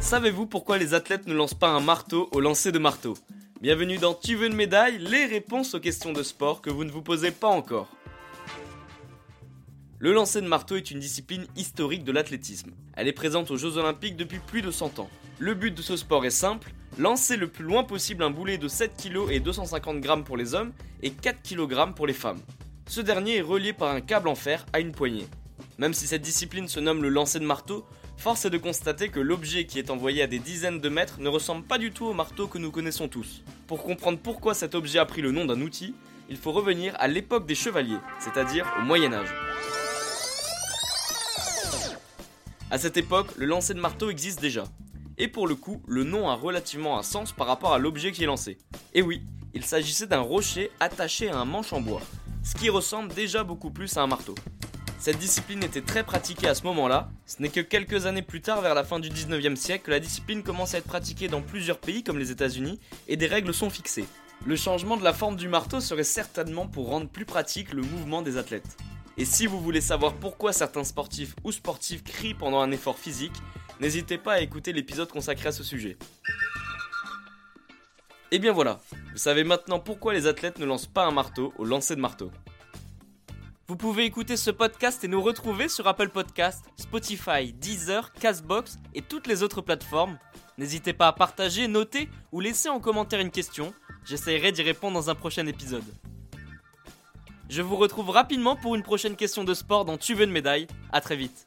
Savez-vous pourquoi les athlètes ne lancent pas un marteau au lancer de marteau Bienvenue dans Tu veux une médaille Les réponses aux questions de sport que vous ne vous posez pas encore. Le lancer de marteau est une discipline historique de l'athlétisme. Elle est présente aux Jeux Olympiques depuis plus de 100 ans. Le but de ce sport est simple, lancer le plus loin possible un boulet de 7 kg et 250 g pour les hommes et 4 kg pour les femmes. Ce dernier est relié par un câble en fer à une poignée. Même si cette discipline se nomme le lancer de marteau, force est de constater que l'objet qui est envoyé à des dizaines de mètres ne ressemble pas du tout au marteau que nous connaissons tous. Pour comprendre pourquoi cet objet a pris le nom d'un outil, il faut revenir à l'époque des chevaliers, c'est-à-dire au Moyen Âge. À cette époque, le lancer de marteau existe déjà. Et pour le coup, le nom a relativement un sens par rapport à l'objet qui est lancé. Et oui, il s'agissait d'un rocher attaché à un manche en bois, ce qui ressemble déjà beaucoup plus à un marteau. Cette discipline était très pratiquée à ce moment-là, ce n'est que quelques années plus tard, vers la fin du 19e siècle, que la discipline commence à être pratiquée dans plusieurs pays comme les États-Unis et des règles sont fixées. Le changement de la forme du marteau serait certainement pour rendre plus pratique le mouvement des athlètes. Et si vous voulez savoir pourquoi certains sportifs ou sportifs crient pendant un effort physique, n'hésitez pas à écouter l'épisode consacré à ce sujet. Et bien voilà, vous savez maintenant pourquoi les athlètes ne lancent pas un marteau au lancer de marteau. Vous pouvez écouter ce podcast et nous retrouver sur Apple Podcast, Spotify, Deezer, Castbox et toutes les autres plateformes. N'hésitez pas à partager, noter ou laisser en commentaire une question. J'essaierai d'y répondre dans un prochain épisode. Je vous retrouve rapidement pour une prochaine question de sport dans Tu veux une médaille. À très vite.